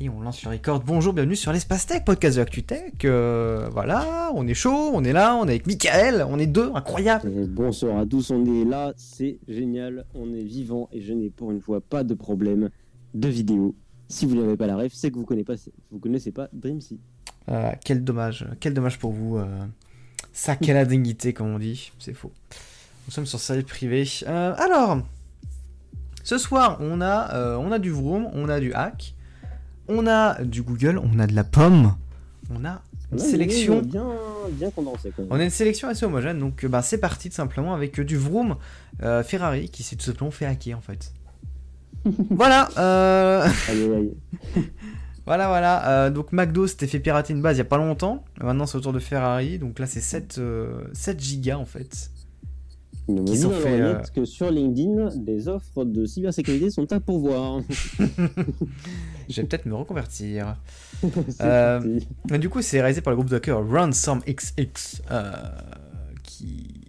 Et on lance le record. Bonjour, bienvenue sur l'Espace Tech, podcast de ActuTech. Euh, voilà, on est chaud, on est là, on est avec Michael, on est deux, incroyable. Et bonsoir à tous, on est là, c'est génial, on est vivant et je n'ai pour une fois pas de problème de vidéo. Si vous n'avez pas la ref, c'est que vous connaissez pas, vous connaissez pas Dreamsy. Euh, quel dommage, quel dommage pour vous. Euh, ça, quelle indignité, comme on dit, c'est faux. Nous sommes sur série privée. Euh, alors, ce soir, on a, euh, on a du Vroom, on a du Hack, on a du Google, on a de la pomme, on a une Ouais, sélection. Bien, bien. On a une sélection assez homogène, donc euh, bah, c'est parti tout simplement avec euh, du Vroom euh, Ferrari qui s'est tout simplement fait hacker en fait. voilà, euh, Aïe, aïe, aïe. voilà, voilà. euh, donc McDo s'était fait pirater une base il y a pas longtemps. Maintenant c'est au tour de Ferrari, donc là c'est 7, euh, 7 gigas en fait. Il me Qui sont fait, l'oreillette que sur LinkedIn, des offres de cybersécurité sont à pourvoir. Je vais peut-être me reconvertir. Euh, du coup, c'est réalisé par le groupe de hackers RansomXX euh, qui,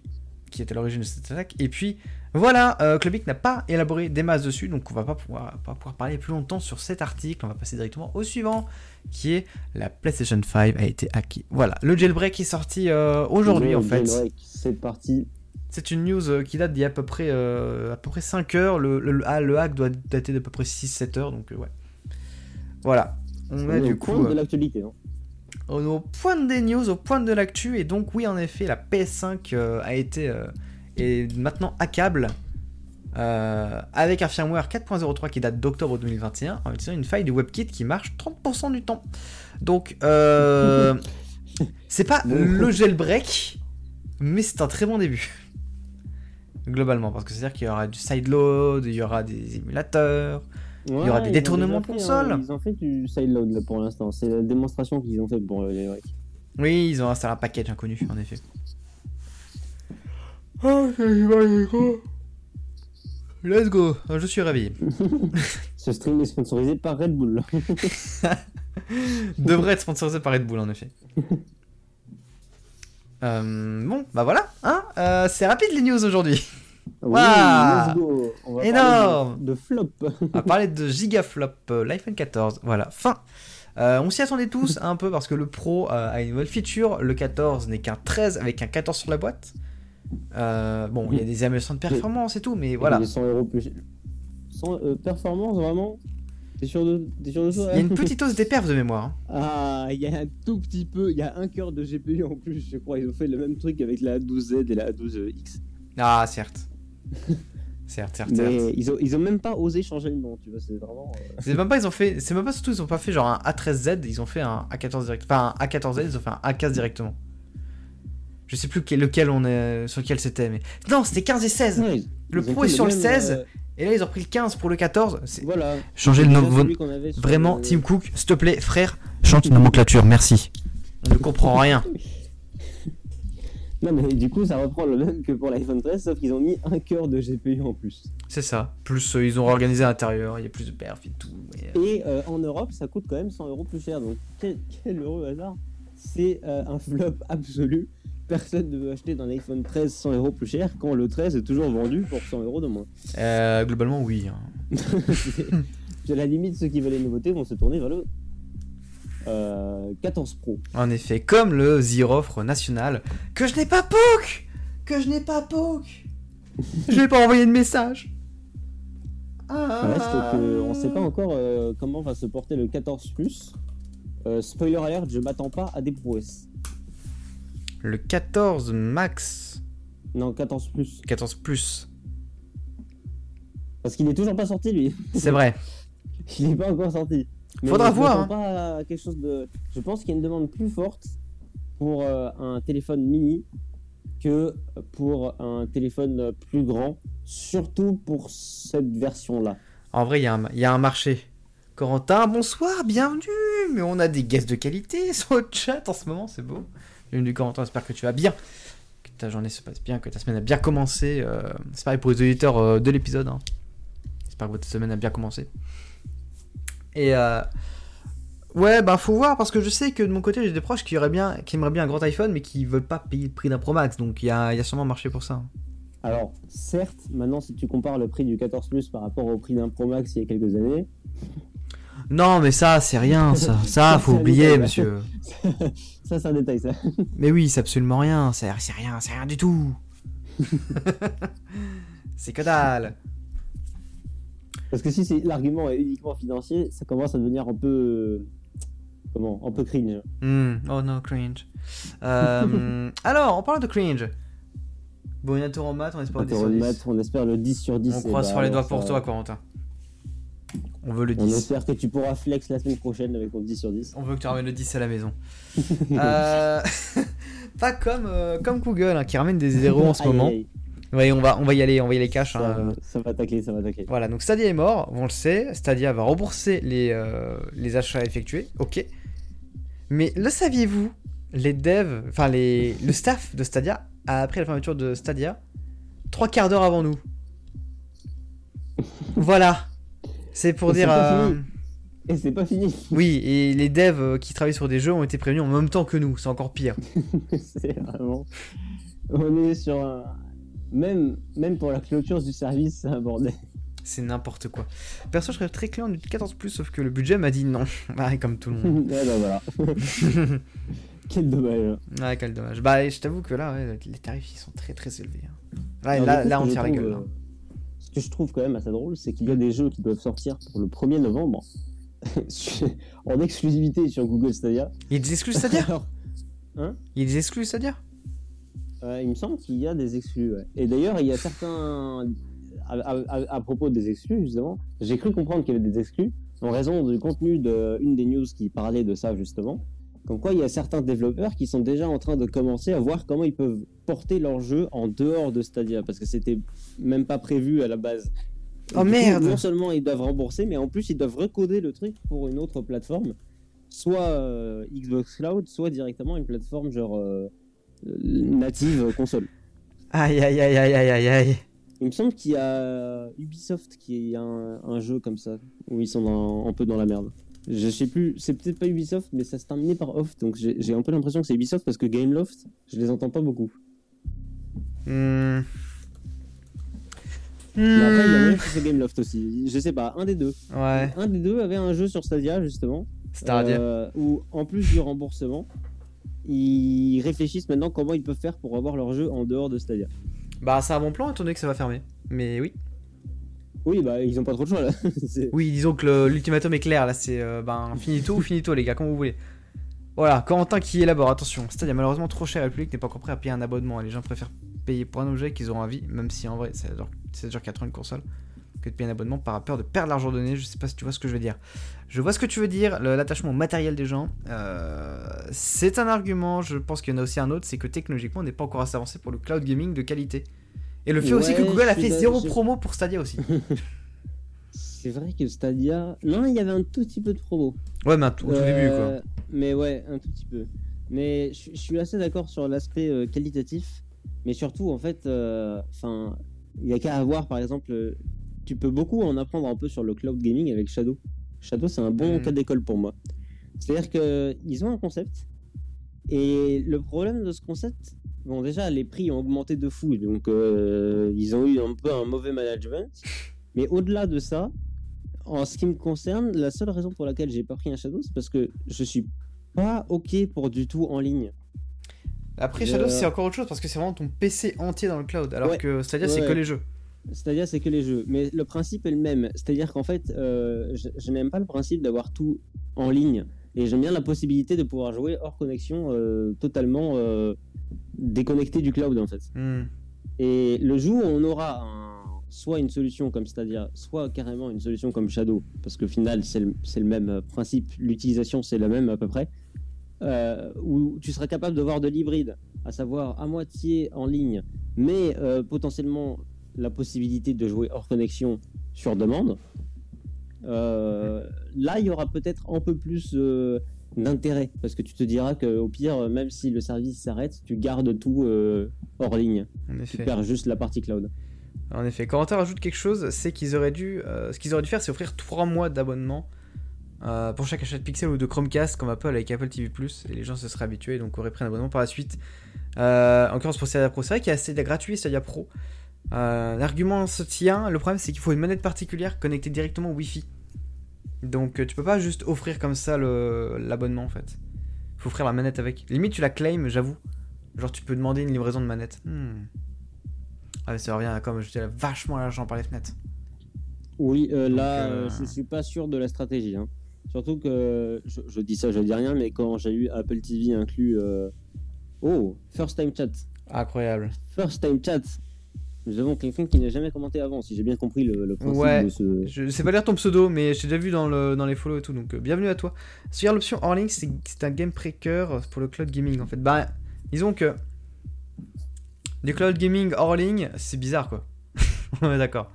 qui est à l'origine de cette attaque. Et puis voilà, euh, Clubic n'a pas élaboré des masses dessus, donc on va pas pouvoir, pas pouvoir parler plus longtemps sur cet article. On va passer directement au suivant, qui est la PlayStation 5 a été hackée. Voilà, le jailbreak est sorti euh, aujourd'hui en fait. C'est parti. C'est une news euh, qui date d'il y a à peu près, euh, à peu près 5 heures. Le, le, ah, le hack doit dater d'à peu près 6-7 heures, donc euh, ouais. Voilà. On est du au coup. point euh, de l'actualité. hein. au, au point des news, au point de l'actu, et donc oui, en effet, la PS5 euh, a été euh, est maintenant hackable euh, avec un firmware 4.03 qui date d'octobre 2021 en utilisant une faille du WebKit qui marche 30% du temps. Donc, euh, c'est pas le jailbreak, mais c'est un très bon début. Globalement, parce que c'est-à-dire qu'il y aura du sideload, il y aura des émulateurs, y aura des détournements de fait, console. hein, Ils ont fait du sideload là pour l'instant. C'est la démonstration qu'ils ont fait pour le jailbreak. Oui, ils ont installé un package inconnu, en effet. Let's go, je suis ravi. Ce stream est sponsorisé par Red Bull. Devrait être sponsorisé par Red Bull, en effet. Euh, bon, bah voilà, hein euh, c'est rapide les news aujourd'hui. Oui, go. On va Énorme. parler de, de flop. On va parler de gigaflop, euh, l'iPhone 14, voilà, fin. Euh, on s'y attendait tous un peu parce que le Pro euh, a une nouvelle feature, le 14 n'est qu'un 13 avec un 14 sur la boîte. Bon, il y a des améliorations de performance et tout, mais voilà. Il est 100 euros plus cher. 100, euh, performance, vraiment? T'es sûr de, t'es sûr de ça Il y a une petite hausse des perfs de mémoire. hein. Ah, il y a un tout petit peu, il y a un cœur de GPU en plus, je crois. Ils ont fait le même truc avec la A12Z et la A12X. Ah, certes. certes, certes, certes. Ils ont, ils ont même pas osé changer le nom, tu vois, c'est vraiment. euh, C'est même pas, ils ont fait, c'est même pas surtout, ils ont pas fait genre un A13Z, ils ont fait un A14 direct, enfin un A14Z, ils ont fait un A15 directement. Je sais plus lequel, lequel on est, sur lequel c'était, mais non, c'était 15 et 16. ouais, ils- le ils Pro est sur le même, 16, euh, et là ils ont pris le 15 pour le 14. C'est... voilà. Changez le nom, vraiment, le- Tim Cook, s'il te plaît, frère, change une nomenclature, merci. On ne comprend rien. Non, mais du coup, ça reprend le même que pour l'iPhone 13, sauf qu'ils ont mis un cœur de GPU en plus. C'est ça. Plus euh, ils ont réorganisé l'intérieur, il y a plus de perfs et tout. mais, euh, Et euh, en Europe, ça coûte quand même 100 euros plus cher. Donc, quel, quel heureux hasard. C'est un flop absolu. Personne ne veut acheter d'un iPhone 13 100 euros plus cher quand le 13 est toujours vendu pour 100 euros de moins. euh, globalement, oui. hein. À la limite, ceux qui veulent les nouveautés vont se tourner vers le euh, 14 Pro. En effet, comme le Zero Offre national, que je n'ai pas poke Que je n'ai pas poke Je n'ai pas envoyé de message ah. Reste que on sait pas encore euh, comment va se porter le 14 Plus. Euh, spoiler alert, je m'attends pas à des prouesses. Le 14 Max, Non, 14 Plus. 14 Plus, Parce qu'il est toujours pas sorti, lui. c'est vrai. Il n'est pas encore sorti. Faudra je voir, m'attends pas à quelque chose de. Je pense qu'il y a une demande plus forte pour euh, un téléphone mini que pour un téléphone plus grand, surtout pour cette version-là. En vrai, il y, a un- il y a un marché. Corentin, bonsoir, bienvenue Mais on a des guests de qualité sur le chat en ce moment, c'est beau. Bienvenue Corentin, j'espère que tu vas bien, que ta journée se passe bien, que ta semaine a bien commencé. euh, c'est pareil pour les auditeurs euh, de l'épisode. hein. J'espère que votre semaine a bien commencé. Et euh, ouais, bah faut voir parce que je sais que de mon côté j'ai des proches qui, auraient bien, qui aimeraient bien un grand iPhone mais qui veulent pas payer le prix d'un Pro Max. Donc il y a, y a sûrement un marché pour ça. Alors, certes, maintenant, si tu compares le prix du 14 Plus par rapport au prix d'un Pro Max il y a quelques années, Non, mais ça, c'est rien, ça. Ça, faut oublier, détail, monsieur. Ça, c'est un détail, ça. Mais oui, c'est absolument rien. C'est c'est rien, c'est rien du tout. c'est que dalle. Parce que si c'est l'argument est uniquement financier, ça commence à devenir un peu. euh, Comment Un peu cringe. Hmm, Oh non, cringe. Euh, alors, en parlant de cringe. Bon, une tour en maths, on espère le 10 sur Interro de 10. maths, on espère le 10 sur 10. On et croise bah, sur les doigts pour ça- toi, Corentin. On veut le On 10. espère que tu pourras flex la semaine prochaine avec ton 10 sur 10. On veut que tu ramènes le 10 à la maison. Euh, Pas comme, euh, comme Google hein, qui ramène des zéros en ce Aïe, moment. aïe. Ouais, on va, on va y aller, on va y aller cash. Ça, hein. ça va tacler, ça va tacler. Voilà, donc Stadia est mort, on le sait. Stadia va rembourser les, euh, les achats effectués, ok. Mais le saviez-vous Les devs, enfin les, le staff de Stadia a appris la fermeture de Stadia trois quarts d'heure avant nous. voilà. C'est pour Et dire. euh. Et c'est pas fini. oui, et les devs euh, qui travaillent sur des jeux ont été prévenus en même temps que nous, c'est encore pire. c'est vraiment. On est sur un. Même, même pour la clôture du service, c'est un bordel. C'est n'importe quoi. Perso, je serais très client du 14, sauf que le budget m'a dit non. Ouais, comme tout le monde. ouais, bah voilà. Quel dommage. Ouais, quel dommage. Bah, je t'avoue que là, ouais, les tarifs ils sont très très élevés. hein. Alors, là, coup, on tire la gueule. euh, hein. Ce que je trouve quand même assez drôle, c'est qu'il y a des jeux qui doivent sortir pour le 1er novembre en exclusivité sur Google Stadia. Il y a des exclus, c'est-à-dire Alors, Il y a des exclus, c'est-à-dire euh, il me semble qu'il y a des exclus. ouais. Et d'ailleurs, il y a certains. À, à- à- à propos des exclus, justement, j'ai cru comprendre qu'il y avait des exclus en raison du contenu d'une des news qui parlait de ça, justement. Comme quoi, il y a certains développeurs qui sont déjà en train de commencer à voir comment ils peuvent porter leur jeu en dehors de Stadia, parce que c'était même pas prévu à la base. Oh, coup, merde Non seulement ils doivent rembourser, mais en plus ils doivent recoder le truc pour une autre plateforme, soit euh, Xbox Cloud, soit directement une plateforme genre euh, native console. Aïe, aïe, aïe, aïe, aïe, aïe, aïe. Il me semble qu'il y a Ubisoft qui a un, un jeu comme ça, où ils sont dans- un peu dans la merde. Je sais plus, c'est peut-être pas Ubisoft, mais ça se terminait par off, donc j'ai un peu l'impression que c'est Ubisoft parce que Gameloft, je les entends pas beaucoup. Hmm. Mais après, il y a Hmm. même Gameloft aussi, je sais pas, un des deux. Ouais, Un des deux avait un jeu sur Stadia, justement, Stadia. euh, où en plus du remboursement, ils réfléchissent maintenant comment ils peuvent faire pour avoir leur jeu en dehors de Stadia. Bah, c'est un bon plan étant donné que ça va fermer. Mais oui. Oui, bah ils ont pas trop de choix là. Oui, disons que l'ultimatum est clair là, c'est euh, ben finito ou finito les gars, comme vous voulez. Voilà, Corentin qui élabore, attention, Stadia malheureusement trop cher et le public n'est pas encore prêt à payer un abonnement. Les gens préfèrent payer pour un objet qu'ils auront envie, même si en vrai c'est genre, c'est genre 80 une console, que de payer un abonnement par peur de perdre l'argent donné. Je sais pas si tu vois ce que je veux dire. Je vois ce que tu veux dire, l'attachement au matériel des gens. euh, c'est un argument, je pense qu'il y en a aussi un autre, c'est que technologiquement on n'est pas encore assez avancé pour le cloud gaming de qualité. Et le fait aussi que Google a fait zéro je- promo pour Stadia aussi. C'est vrai que Stadia. Non, il y avait un tout petit peu de promo. Ouais, mais un tout- au tout début quoi. Euh, Mais ouais, un tout petit peu. Mais je je suis assez d'accord sur l'aspect euh, qualitatif. Mais surtout, en fait, enfin, il y a qu'à avoir, par exemple, tu peux beaucoup en apprendre un peu sur le cloud gaming avec Shadow. Shadow, c'est un bon Mhm. cas d'école pour moi. C'est-à-dire qu'ils ont un concept. Et le problème de ce concept, bon, déjà, les prix ont augmenté de fou. Donc, euh, ils ont eu un peu un mauvais management. Mais au-delà de ça, en ce qui me concerne, la seule raison pour laquelle j'ai pas pris un Shadow, c'est parce que je suis pas ok pour du tout en ligne. Après, Shadow, c'est encore autre chose parce que c'est vraiment ton PC entier dans le cloud. Alors Ouais. que Stadia, Ouais, c'est que les jeux. C'est-à-dire, c'est que les jeux. Mais le principe est le même. C'est-à-dire qu'en fait, euh, je, je n'aime pas le principe d'avoir tout en ligne. Et j'aime bien la possibilité de pouvoir jouer hors connexion, euh, totalement euh, déconnecté du cloud, en fait. Hmm. Et le jour où on aura un- soit une solution comme Stadia, soit carrément une solution comme Shadow, parce qu'au final c'est le, le même principe, l'utilisation c'est la même à peu près, où tu seras capable de voir de l'hybride, à savoir à moitié en ligne, mais potentiellement la possibilité de jouer hors connexion sur demande. euh, là, il y aura peut-être un peu plus euh, d'intérêt, parce que tu te diras qu'au pire, même si le service s'arrête, tu gardes tout euh, hors ligne. En Tu perds juste la partie cloud. En effet. Corentin rajoute quelque chose, c'est qu'ils auraient dû. euh, ce qu'ils auraient dû faire, c'est offrir 3 mois d'abonnement euh, pour chaque achat de Pixel ou de Chromecast, comme Apple avec Apple TV. Et les gens se seraient habitués, donc auraient pris un abonnement par la suite. Euh, en l'occurrence pour Stadia Pro, c'est vrai qu'il y a Stadia gratuit, Stadia Pro. Euh, L'argument se tient, le problème c'est qu'il faut une manette particulière connectée directement au Wi-Fi. Donc euh, tu peux pas juste offrir comme ça l'abonnement en fait. Faut offrir la manette avec. Limite tu la claim, j'avoue. Genre tu peux demander une livraison de manette. Hmm. Ah mais ça revient à comme jeter vachement l'argent par les fenêtres. Oui, euh, là, Donc, euh, je suis pas sûr de la stratégie. hein. Surtout que, je, je dis ça, je dis rien, mais quand j'ai eu Apple TV inclus. euh, Oh, First Time Chat. Incroyable. First Time Chat. Nous avons quelqu'un qui n'a jamais commenté avant, si j'ai bien compris le, le principe Ouais. de ce. Je sais pas lire ton pseudo, mais je t'ai déjà vu dans, le, dans les follow et tout, donc euh, bienvenue à toi. Sur l'option Orlink, c'est c'est un game breaker pour le cloud gaming en fait. Bah, disons que du cloud gaming hors ligne, c'est bizarre quoi. On est d'accord.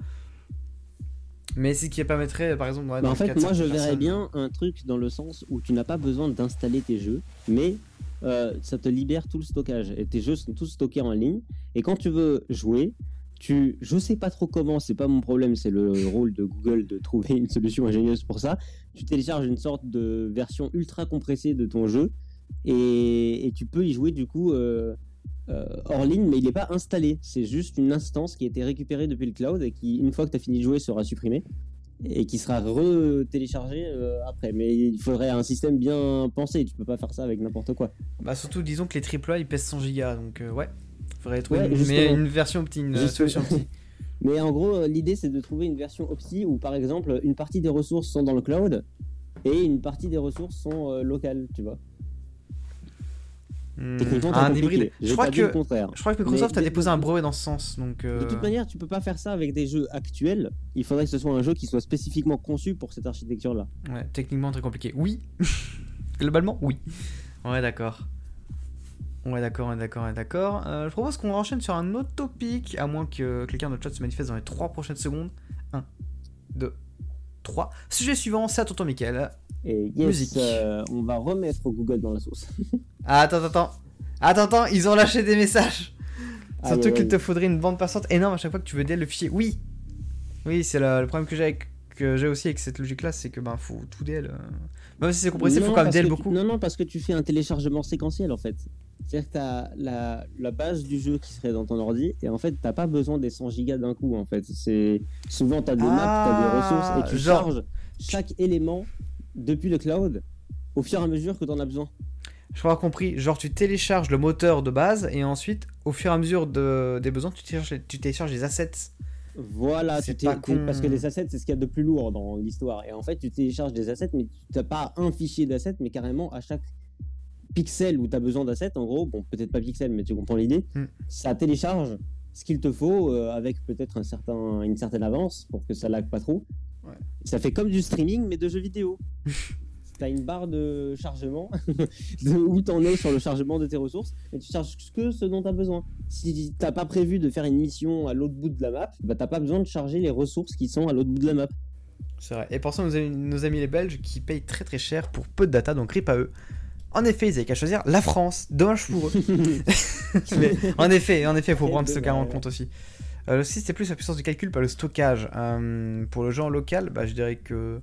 Mais c'est ce qui permettrait, par exemple, ouais, Bah, dans en fait, moi je verrais personnes- bien un truc dans le sens où tu n'as pas besoin d'installer tes jeux, mais euh, ça te libère tout le stockage. Et tes jeux sont tous stockés en ligne. Et quand tu veux jouer, tu, je sais pas trop comment, c'est pas mon problème, c'est le rôle de Google de trouver une solution ingénieuse pour ça. Tu télécharges une sorte de version ultra compressée de ton jeu et, tu peux y jouer du coup euh, euh, hors ligne, mais il n'est pas installé. C'est juste une instance qui a été récupérée depuis le cloud et qui, une fois que tu as fini de jouer, sera supprimée et qui sera re-téléchargé euh, après. Mais il faudrait un système bien pensé. Tu peux pas faire ça avec n'importe quoi. Bah, surtout, disons que les AAA pèsent 100 gigas, donc ouais. Faudrait trouver Ouais, une, mais une version opti, une euh, solution. Mais en gros, euh, l'idée c'est de trouver une version opti où, par exemple, une partie des ressources sont dans le cloud et une partie des ressources sont euh, locales. Tu vois. C'est un hybride. Je crois que je crois que Microsoft Mais a déposé un brevet dans ce sens, donc. euh, De toute manière, tu peux pas faire ça avec des jeux actuels. Il faudrait que ce soit un jeu qui soit spécifiquement conçu pour cette architecture-là. Ouais, techniquement très compliqué. Oui. Globalement, oui. Ouais, d'accord. Ouais, d'accord, ouais, d'accord, ouais, d'accord. Euh, je propose qu'on enchaîne sur un autre topic, à moins que quelqu'un le chat se manifeste dans les 3 prochaines secondes. 1, 2, 3. Sujet suivant, c'est à tonton Michael. Et yes, Musique. euh, on va remettre Google dans la sauce. Ah, attends, attends, attends. Attends, ils ont lâché des messages. Surtout qu'il te faudrait une bande passante énorme à chaque fois que tu veux DL le fichier. Oui. Oui, c'est le, le problème que j'ai avec que j'ai aussi avec cette logique là, c'est que ben faut tout DL. euh. Même si c'est compressé, il faut quand même DL beaucoup. tu- Non, non, parce que tu fais un téléchargement séquentiel en fait. C'est-à-dire que tu as la, la base du jeu qui serait dans ton ordi et en fait, t'as pas besoin des 100 gigas d'un coup en fait. C'est Souvent, tu as des maps, tu as des Ah, ressources et tu genre- charges chaque élément depuis le cloud au fur et à mesure que tu en as besoin. Je crois avoir compris. Genre, tu télécharges le moteur de base et ensuite, au fur et à mesure de, des besoins, tu télécharges, les- tu télécharges les assets. Voilà, C'est tu pas con. parce que les assets, c'est ce qu'il y a de plus lourd dans l'histoire. Et en fait, tu télécharges des assets, mais tu n'as pas un fichier d'assets, mais carrément à chaque pixel où tu as besoin d'assets, en gros, bon, peut-être pas pixel, mais tu comprends l'idée, Hmm. ça télécharge ce qu'il te faut euh, avec peut-être un certain, une certaine avance pour que ça lag pas trop. Ouais. Ça fait comme du streaming, mais de jeux vidéo. tu as une barre de chargement de où tu en es sur le chargement de tes ressources, et tu charges que ce dont tu as besoin. Si t'as pas prévu de faire une mission à l'autre bout de la map, bah t'as pas besoin de charger les ressources qui sont à l'autre bout de la map. C'est vrai. Et pour ça, nos amis, nos amis les Belges qui payent très très cher pour peu de data, donc rip à eux. En effet, ils avaient qu'à choisir la France. Dommage pour eux. Mais en effet, en effet, il faut prendre ce cas en compte aussi. Euh, aussi, c'était plus la puissance du calcul, pas le stockage. Euh, pour le en local, bah, je dirais que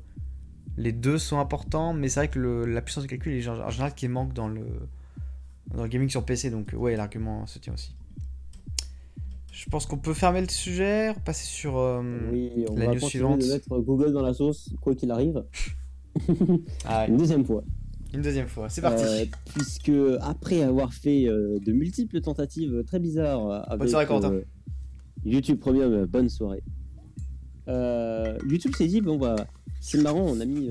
les deux sont importants, mais c'est vrai que le- la puissance du calcul est en général qui manque dans le, dans le gaming sur PC, donc ouais, l'argument se tient aussi. Je pense qu'on peut fermer le sujet, passer sur euh, oui, on la va news suivante. de mettre Google dans la sauce, quoi qu'il arrive. Ah, Une deuxième fois. Une deuxième fois. C'est parti. Euh, puisque après avoir fait euh, de multiples tentatives très bizarres euh, avec soirée, euh, YouTube Premium, bonne soirée. YouTube s'est dit bon bah c'est marrant, on a mis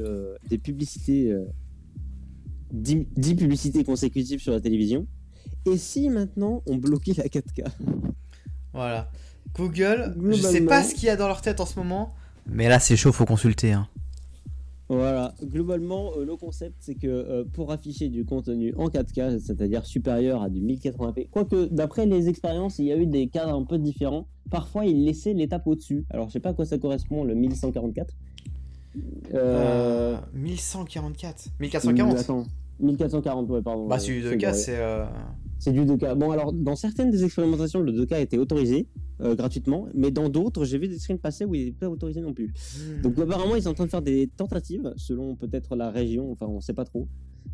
des publicités, euh, 10, 10 publicités consécutives sur la télévision. Et si maintenant on bloquait la 4K Voilà. Google, je sais pas ce qu'il y a dans leur tête en ce moment. Mais là, c'est chaud, faut consulter. Hein. Voilà, globalement, euh, le concept, c'est que euh, pour afficher du contenu en 4K, c'est-à-dire supérieur à du 1080p, quoique d'après les expériences, il y a eu des cas un peu différents. Parfois, ils laissaient l'étape au-dessus. Alors, je sais pas à quoi ça correspond, le 1144. Euh, Euh, 1144. 1440. Attends, 1440, ouais, pardon. Bah, euh, c'est du c'est 2K, vrai. C'est. du 2K. Bon, alors, dans certaines des expérimentations, le 2K a été autorisé euh, gratuitement, mais dans d'autres, j'ai vu des screens passer où il n'est pas autorisé non plus. Donc apparemment ils sont en train de faire des tentatives selon peut-être la région, enfin on sait pas trop.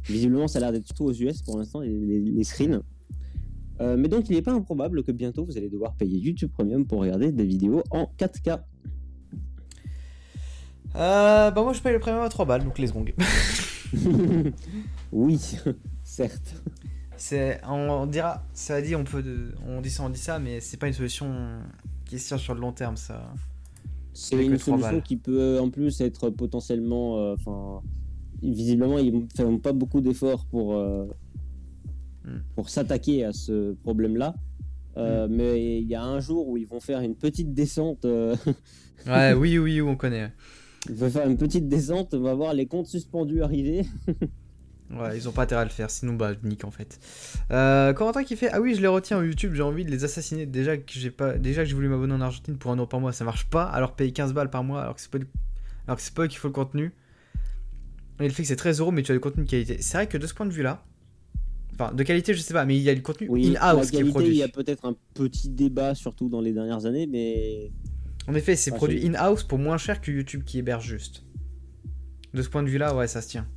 Visiblement ça a l'air d'être surtout aux US pour l'instant les, les- les screens. Euh, mais donc il n'est pas improbable que bientôt vous allez devoir payer YouTube Premium pour regarder des vidéos en 4K. Euh, bah moi je paye le premium à 3 balles, donc les gongs. oui, certes. C'est, on dira, ça dit, on peut, de- on dit ça, on dit ça, mais c'est pas une solution qui se tient sur le long terme, ça. C'est une solution qui peut en plus être potentiellement. euh, Enfin, visiblement, ils ne font pas beaucoup d'efforts pour, euh, Hmm. pour s'attaquer à ce problème-là. Hmm. Euh, Mais il y a un jour où ils vont faire une petite descente. euh, Ouais, oui, oui, on connaît. ils vont faire une petite descente. On va voir les comptes suspendus arriver. Ouais, ils ont pas intérêt à le faire, sinon bah nique en fait. Euh, Corentin qui fait ah oui je les retiens au YouTube, j'ai envie de les assassiner. Déjà que j'ai pas, déjà que j'ai voulu m'abonner en Argentine pour un euro par mois, ça marche pas. Alors payer 15 balles par mois, alors que c'est pas, du- alors que c'est pas eux qui faut le contenu. Et le fait que c'est 13 euros, mais tu as du contenu de qualité. C'est vrai que de ce point de vue là, enfin de qualité je sais pas, mais il y a du contenu Oui, la in-house qui est qualité, il produit. y a peut-être un petit débat, surtout dans les dernières années, mais En effet, c'est Ah, produit c'est- in-house pour moins cher que YouTube qui héberge juste. De ce point de vue là, ouais, ça se tient.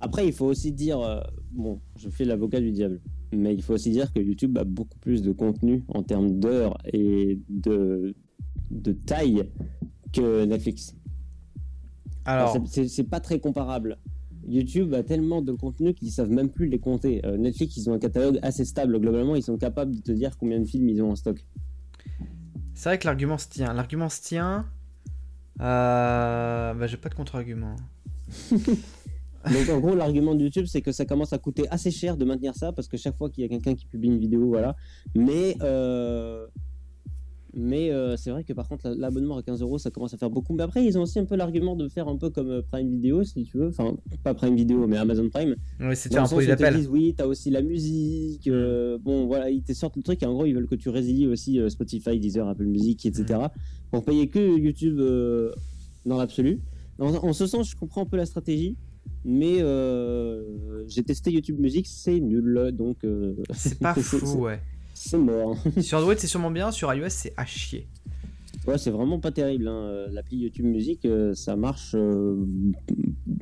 Après, il faut aussi dire, euh, bon, je fais l'avocat du diable, mais il faut aussi dire que YouTube a beaucoup plus de contenu en termes d'heures et de, de taille que Netflix. Alors, c'est pas très comparable. YouTube a tellement de contenu qu'ils savent même plus les compter. Euh, Netflix, ils ont un catalogue assez stable. Globalement, ils sont capables de te dire combien de films ils ont en stock. c'est vrai que l'argument se tient. L'argument se tient. Euh... Bah, j'ai pas de contre-argument. Donc en gros, l'argument de YouTube, c'est que ça commence à coûter assez cher de maintenir ça parce que chaque fois qu'il y a quelqu'un qui publie une vidéo, voilà. Mais euh, mais euh, c'est vrai que par contre, la- l'abonnement à 15 euros, ça commence à faire beaucoup. Mais après, ils ont aussi un peu l'argument de faire un peu comme euh, Prime Video, si tu veux. Enfin, pas Prime Video, mais Amazon Prime. Faire le un où ils te disent, oui, t'as aussi la musique. euh, bon, voilà, ils te sortent le truc et en gros, ils veulent que tu résilies aussi Spotify, Deezer, Apple Music, etc. Pour payer que YouTube dans l'absolu. En, en ce sens, je comprends un peu la stratégie. Mais euh, j'ai testé YouTube Music, c'est nul. Donc, euh, C'est pas fou, ouais. c'est mort. Sur Android, c'est sûrement bien. Sur iOS, c'est à chier. Ouais, c'est vraiment pas terrible. hein. Euh, L'appli YouTube Music, ça marche euh,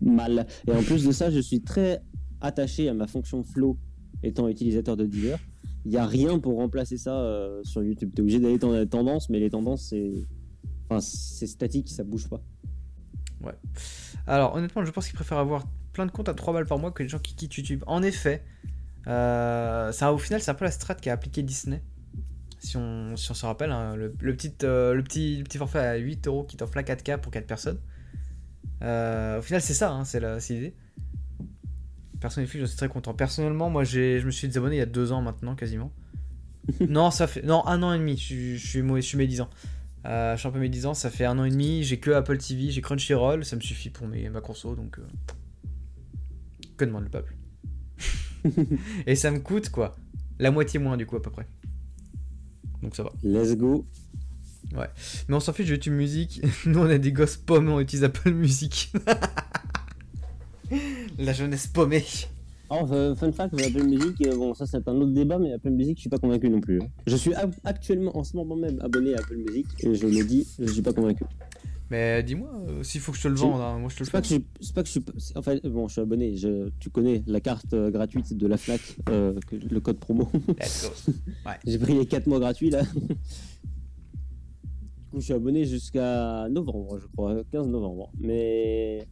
mal. Et en plus de ça, je suis très attaché à ma fonction Flow étant utilisateur de Deezer. Il n'y a rien pour remplacer ça sur YouTube. Tu es obligé d'aller dans les tendances, mais les tendances, c'est enfin, c'est statique, ça bouge pas. Alors, honnêtement, je pense qu'ils préfèrent avoir plein de comptes à 3 balles par mois que les gens qui quittent YouTube. En effet, euh, ça, au final, c'est un peu la strat qu'a appliqué Disney. Si on, si on se rappelle, hein, le, le petit, euh, le, petit, le petit forfait à 8 euros qui t'offre la 4K pour 4 personnes. Euh, au final, c'est ça, hein, c'est l'idée. Perso Netflix, je suis très content. Personnellement, moi, je me suis désabonné il y a 2 ans maintenant, quasiment. non, ça fait. Non, un an et demi. Je, suis- je suis, je suis médisant. Euh, je suis un peu médisant, ça fait un an et demi. J'ai que Apple TV, j'ai Crunchyroll, ça me suffit pour mes, ma conso, donc. euh, Que demande le peuple? Et ça me coûte quoi La moitié moins, du coup, à peu près. Donc ça va. Let's go. Mais on s'en fiche de YouTube Music. Nous, on a des gosses paumés, on utilise Apple Music. La jeunesse paumée. Alors, euh, fun fact, Apple Music, euh, bon, ça c'est un autre débat, mais Apple Music, je suis pas convaincu non plus. hein. Je suis actuellement, en ce moment même, abonné à Apple Music, et je le dis, je suis pas convaincu. Mais dis-moi, euh, s'il faut que je te le vende, hein, moi je te le fais. c'est pas que je suis, en fait, bon, je suis abonné. Je, tu connais la carte euh, gratuite de la Fnac, euh, que- le code promo. Let's go. J'ai pris les 4 mois gratuits là. du coup, je suis abonné jusqu'à novembre, je crois, 15 novembre. Mais,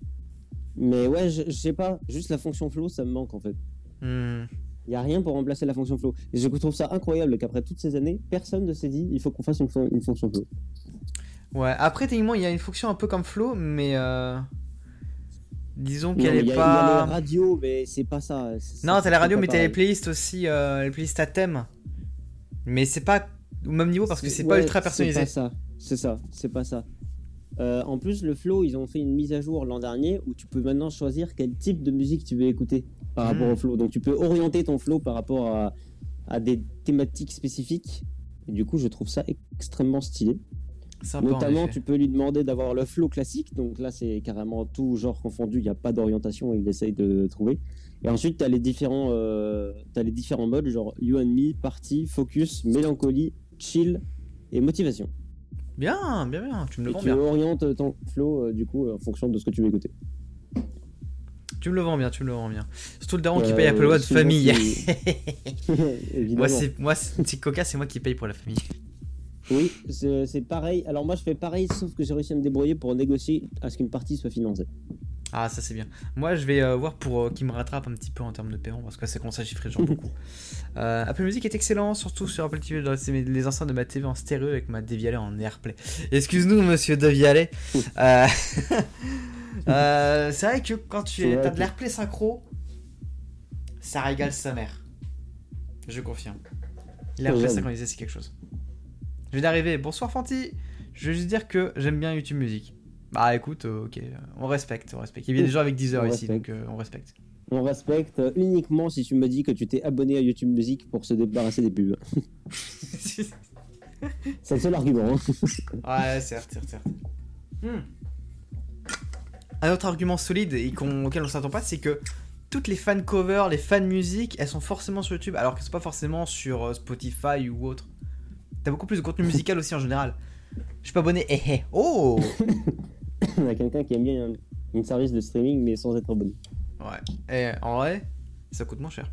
mais ouais, je, je sais pas. Juste la fonction flow, ça me manque en fait. Il y a rien pour remplacer la fonction flow. Et je trouve ça incroyable qu'après toutes ces années, personne ne s'est dit il faut qu'on fasse une, fon- une fonction flow. Ouais, après, techniquement, il y a une fonction un peu comme Flow, mais. euh, Disons qu'elle est y, a- il y pas. a les radios, mais c'est pas ça. C'est- Non, c'est- t'as la c'est radio, pas mais t'as les playlists aussi, euh, les playlists à thème. Mais c'est pas au même niveau parce que c'est pas ultra C'est personnalisé. pas ça, c'est ça, c'est pas ça. Euh, en plus, le Flow, ils ont fait une mise à jour l'an dernier où tu peux maintenant choisir quel type de musique tu veux écouter par rapport au Flow. Donc tu peux orienter ton Flow par rapport à, à des thématiques spécifiques. Et du coup, je trouve ça extrêmement stylé. Sympa, en Notamment, tu peux lui demander d'avoir le Flow classique. Donc là, c'est carrément tout genre confondu. Il n'y a pas d'orientation. Il essaye de trouver. Et ensuite, tu as les différents, euh, t'as les différents modes, genre You and Me, Party, Focus, Mélancolie, Chill et Motivation. Bien, bien, bien, tu me le Et vends tu bien. orientes ton flow euh, du coup en fonction de ce que tu veux écouter. Tu me le vends bien, tu me le vends bien. Surtout le daron qui Euh, paye Apple Watch famille. moi, c'est moi, c'est Coca, c'est moi qui paye pour la famille. Oui, c'est c'est pareil. Alors moi je fais pareil, sauf que j'ai réussi à me débrouiller pour négocier à ce qu'une partie soit financée. Ah, ça c'est bien. Moi, je vais euh, voir pour euh, qu'il me rattrape un petit peu en termes de paiement parce que c'est comme ça les gens beaucoup. Euh, Apple Music est excellent, surtout sur Apple TV. C'est mes- les enceintes de ma TV en stéréo avec ma Devialet en AirPlay. Excuse-nous, monsieur Devialet. Euh, c'est vrai que quand tu as de l'AirPlay synchro, ça régale sa mère. Je confirme. L'AirPlay synchronisé, c'est quelque chose. Je viens d'arriver. Bonsoir Fanty. Je veux juste dire que j'aime bien YouTube Music. Bah écoute, euh, ok, on respecte, on respecte. Il y a des gens avec 10 heures On ici, respecte. donc euh, on respecte. On respecte euh, uniquement si tu me dis que tu t'es abonné à YouTube Music pour se débarrasser des pubs. C'est le seul argument. hein. ouais, certes, certes, certes. Hmm. Un autre argument solide et qu'on- auquel on s'attend pas, c'est que toutes les fan covers, les fan musique, elles sont forcément sur YouTube, alors qu'elles sont pas forcément sur Spotify ou autre. T'as beaucoup plus de contenu musical aussi en général. Je suis pas abonné. Eh eh. Oh On a quelqu'un qui aime bien un, une service de streaming mais sans être abonné. Ouais. Eh, en vrai, ça coûte moins cher.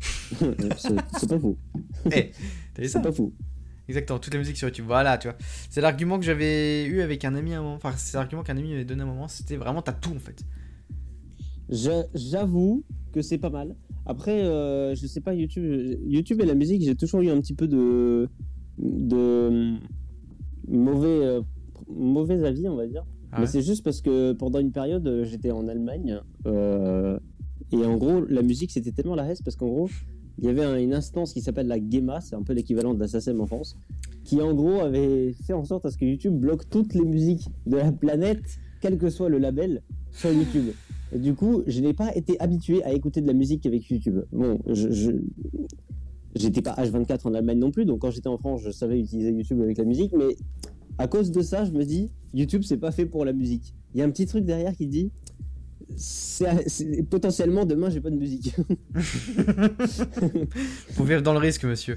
c'est pas faux. Eh, t'as vu ça C'est pas faux. Exactement, toute la musique sur YouTube. Voilà, tu vois. C'est l'argument que j'avais eu avec un ami à un moment. Enfin, c'est l'argument qu'un ami m'avait donné à un moment. C'était vraiment, t'as tout en fait. J'avoue que c'est pas mal. Après, euh, je sais pas, YouTube, YouTube et la musique, j'ai toujours eu un petit peu de, de mauvais, euh, mauvais avis, on va dire. Ah ouais c'est juste parce que pendant une période, euh, j'étais en Allemagne. euh, et en gros, la musique, c'était tellement la hesse parce qu'en gros, il y avait un- une instance qui s'appelle la GEMA, c'est un peu l'équivalent de la SACEM en France, qui en gros avait fait en sorte à ce que YouTube bloque toutes les musiques de la planète, quel que soit le label, sur YouTube. Et du coup, je n'ai pas été habitué à écouter de la musique avec YouTube. Bon, je... J'étais pas H24 en Allemagne non plus, donc quand j'étais en France, je savais utiliser YouTube avec la musique, mais à cause de ça, je me dis, YouTube, c'est pas fait pour la musique. Il y a un petit truc derrière qui dit, c'est- c'est- potentiellement demain, j'ai pas de musique. Faut vivre dans le risque, monsieur.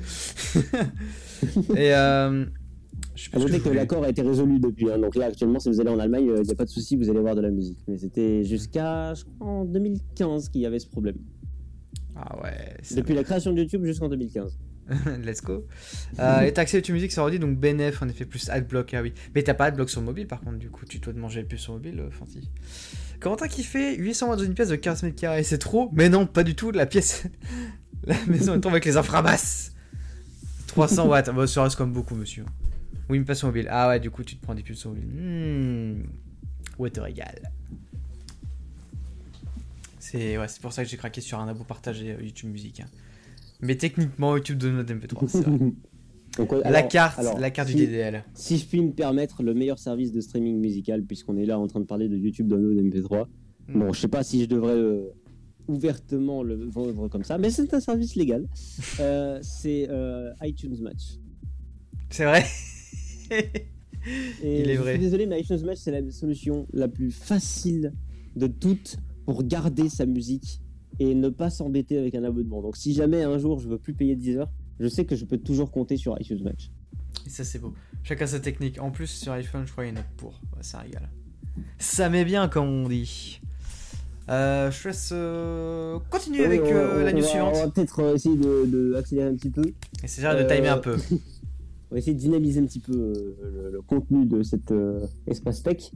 Et euh, je sais que que l'accord a été résolu depuis. hein. Donc là, actuellement, si vous allez en Allemagne, il n'y a pas de souci, vous allez voir de la musique. Mais c'était jusqu'à, en 2015 qu'il y avait ce problème. Ah ouais. Depuis la création de YouTube jusqu'en 2015. Let's go. Euh, et t'as accès à YouTube Music, ça redit donc BNF en effet plus Adblock, ah oui. Mais t'as pas Adblock sur mobile par contre, du coup, tu dois te manger plus sur mobile, euh, Fancy. Corentin qui fait 800 watts dans une pièce de 15 mètres carrés, c'est trop Mais non, pas du tout, la pièce. la maison elle tombe avec les infrabasses 300 watts, bah, ça reste comme beaucoup, monsieur. Oui, mais pas sur mobile. Ah ouais, du coup, tu te prends des pubs sur mobile. Hmm. Ouais, te régale. C'est ouais, pour ça que j'ai craqué sur un abo partagé euh, YouTube Music. hein. Mais techniquement, YouTube donne notre MP3, c'est vrai. Donc, la carte, alors, la carte si- du DDL. Si je puis me permettre, le meilleur service de streaming musical, puisqu'on est là en train de parler de YouTube Download MP3. Hmm. Bon, je sais pas si je devrais euh, ouvertement le vendre comme ça, mais c'est un service légal. Euh, c'est euh, iTunes Match. C'est vrai? Et Il est je vrai. suis désolé, mais iTunes Match, c'est la solution la plus facile de toutes pour garder sa musique et ne pas s'embêter avec un abonnement. Donc, si jamais un jour je veux plus payer 10 heures, je sais que je peux toujours compter sur iTunes Match. Et ça, c'est beau. Chacun sa technique. En plus, sur iPhone, je crois qu'il y en a pour. Ouais, ça régale. Ça met bien, comme on dit. Euh, je laisse euh, continuer avec euh, la news va- suivante. On va peut-être essayer de, de accélérer un petit peu. Et c'est déjà de timer un peu. On va essayer de dynamiser un petit peu le, le contenu de cet espace tech.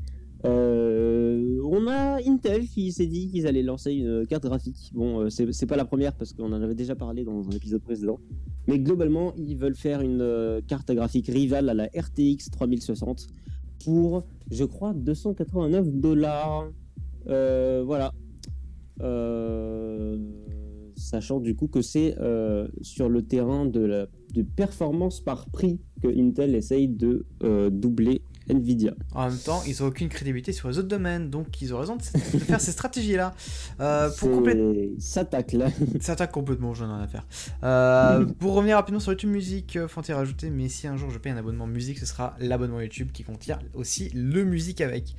Euh, on a Intel qui s'est dit qu'ils allaient lancer une carte graphique. Bon, euh, c'est pas la première parce qu'on en avait déjà parlé dans un épisode précédent. Mais globalement, ils veulent faire une euh, carte graphique rivale à la RTX 3060 pour, je crois, 289 dollars. Voilà. Sachant du coup que c'est sur le terrain de la de performance par prix que Intel essaye de doubler Nvidia. En même temps, ils ont aucune crédibilité sur les autres domaines, donc ils ont raison de, de faire ces stratégies-là. Euh, pour compléter. C'est- Ça tacle. Ça attaque complètement, j'en ai rien à faire. Euh, pour revenir rapidement sur YouTube Music, euh, Fanty a rajouté, mais si un jour je paye un abonnement musique, ce sera l'abonnement YouTube qui contient aussi le musique avec.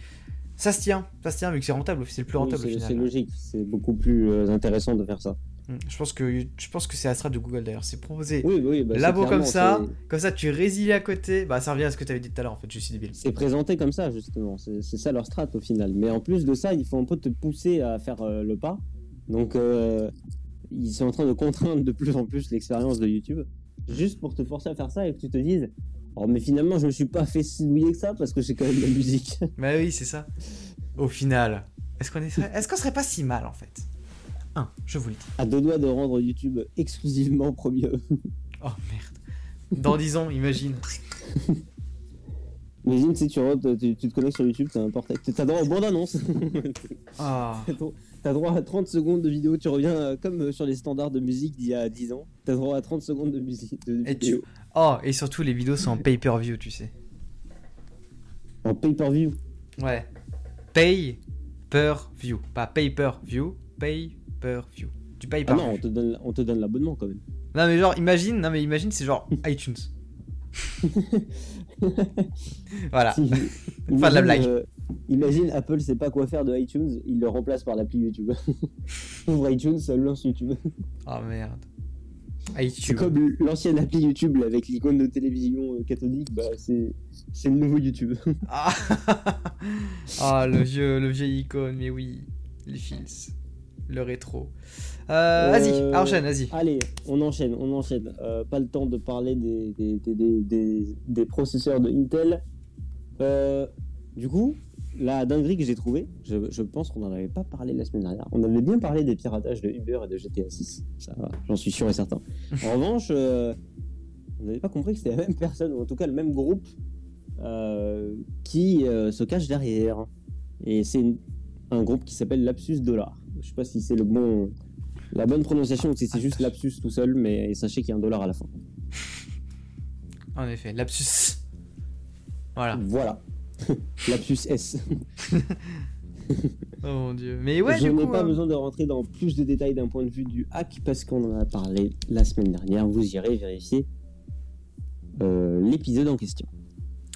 Ça se tient, ça se tient vu que c'est rentable, c'est le plus rentable C'est final. c'est logique, c'est beaucoup plus euh, intéressant de faire ça. Je pense que je pense que c'est la strat de Google d'ailleurs, c'est proposer Oui, oui, bah, c'est labo comme ça, c'est- comme ça tu résilies à côté, bah ça revient à ce que tu avais dit tout à l'heure en fait, je suis débile. C'est présenté comme ça, justement. C'est c'est ça leur strat au final. Mais en plus de ça, il faut un peu te pousser à faire euh, le pas. Donc, euh, ils sont en train de contraindre de plus en plus l'expérience de YouTube. Juste pour te forcer à faire ça et que tu te dises Oh, mais finalement, je me suis pas fait si douiller que ça parce que j'ai quand même de la musique. Bah oui, c'est ça. Au final, est-ce qu'on est... est qu'on serait pas si mal en fait? Un, je vous le dis. À deux doigts de rendre YouTube exclusivement premier. Oh merde. Dans 10 ans, imagine. Imagine si tu, tu, tu te connectes sur YouTube, t'as un portail. T'as droit aux bandes annonces. Ah. T'as droit à 30 secondes de vidéo. Tu reviens euh, comme euh, sur les standards de musique d'il y a 10 ans. T'as droit à 30 secondes de musique. De Et tu-. Oh, et surtout les vidéos sont en pay-per-view, tu sais. En pay-per-view. Ouais. Pay-per-view. Pas pay-per-view, pay-per-view. Du Ah pay-per-view. non, on te donne, on te donne l'abonnement quand même. Non mais genre imagine, non mais imagine c'est genre iTunes. voilà. Si- Fin de la blague. euh, imagine Apple sait pas quoi faire de iTunes, il le remplace par l'appli YouTube. Ouvre iTunes, ça lance YouTube. Oh merde. C'est comme l'ancienne appli YouTube là, avec l'icône de télévision euh, cathodique, bah c'est c'est le nouveau YouTube. Ah. Ah, le vieux, le vieux icône, mais oui. Les fils. Le rétro. Euh, Vas-y, Euh, enchaîne, vas-y. Allez, on enchaîne, on enchaîne. Euh, pas le temps de parler des, des, des, des, des- processeurs de Intel. Euh, du coup, la dinguerie que j'ai trouvée, je, je pense qu'on n'en avait pas parlé la semaine dernière. On avait bien parlé des piratages de Uber et de GTA 6. Ça, j'en suis sûr et certain. En revanche, euh, on n'avait pas compris que c'était la même personne, ou en tout cas le même groupe, euh, qui euh, se cache derrière. Et c'est un groupe qui s'appelle Lapsus Dollar. Je sais pas si c'est le bon, la bonne prononciation ou si c'est juste Lapsus tout seul, mais sachez qu'il y a un dollar à la fin. En effet, lapsus. Voilà. Voilà. Lapsus S. Oh mon dieu. Mais ouais, je n'ai pas euh, besoin de rentrer dans plus de détails d'un point de vue du hack parce qu'on en a parlé la semaine dernière. Vous irez vérifier euh, l'épisode en question.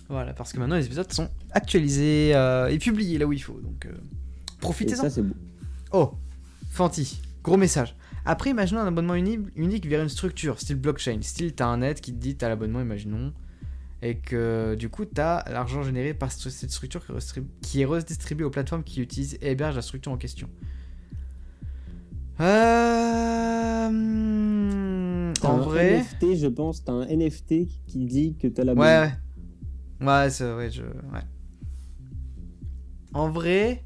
Voilà, parce que maintenant les épisodes sont actualisés euh, et publiés là où il faut. Donc euh, profitez-en. ça, c'est beau. Oh, Fanti, gros message. Après, imaginons un abonnement uni- unique vers une structure, style blockchain. Style, t'as un net qui te dit t'as l'abonnement, imaginons. Et que du coup, t'as l'argent généré par ce- cette structure qui, est redistribué aux plateformes qui utilisent et hébergent la structure en question. Euh... En vrai. NFT, je pense, t'as un NFT qui dit que t'as la Ouais, ouais. Ouais, c'est ouais, je. Ouais. En vrai.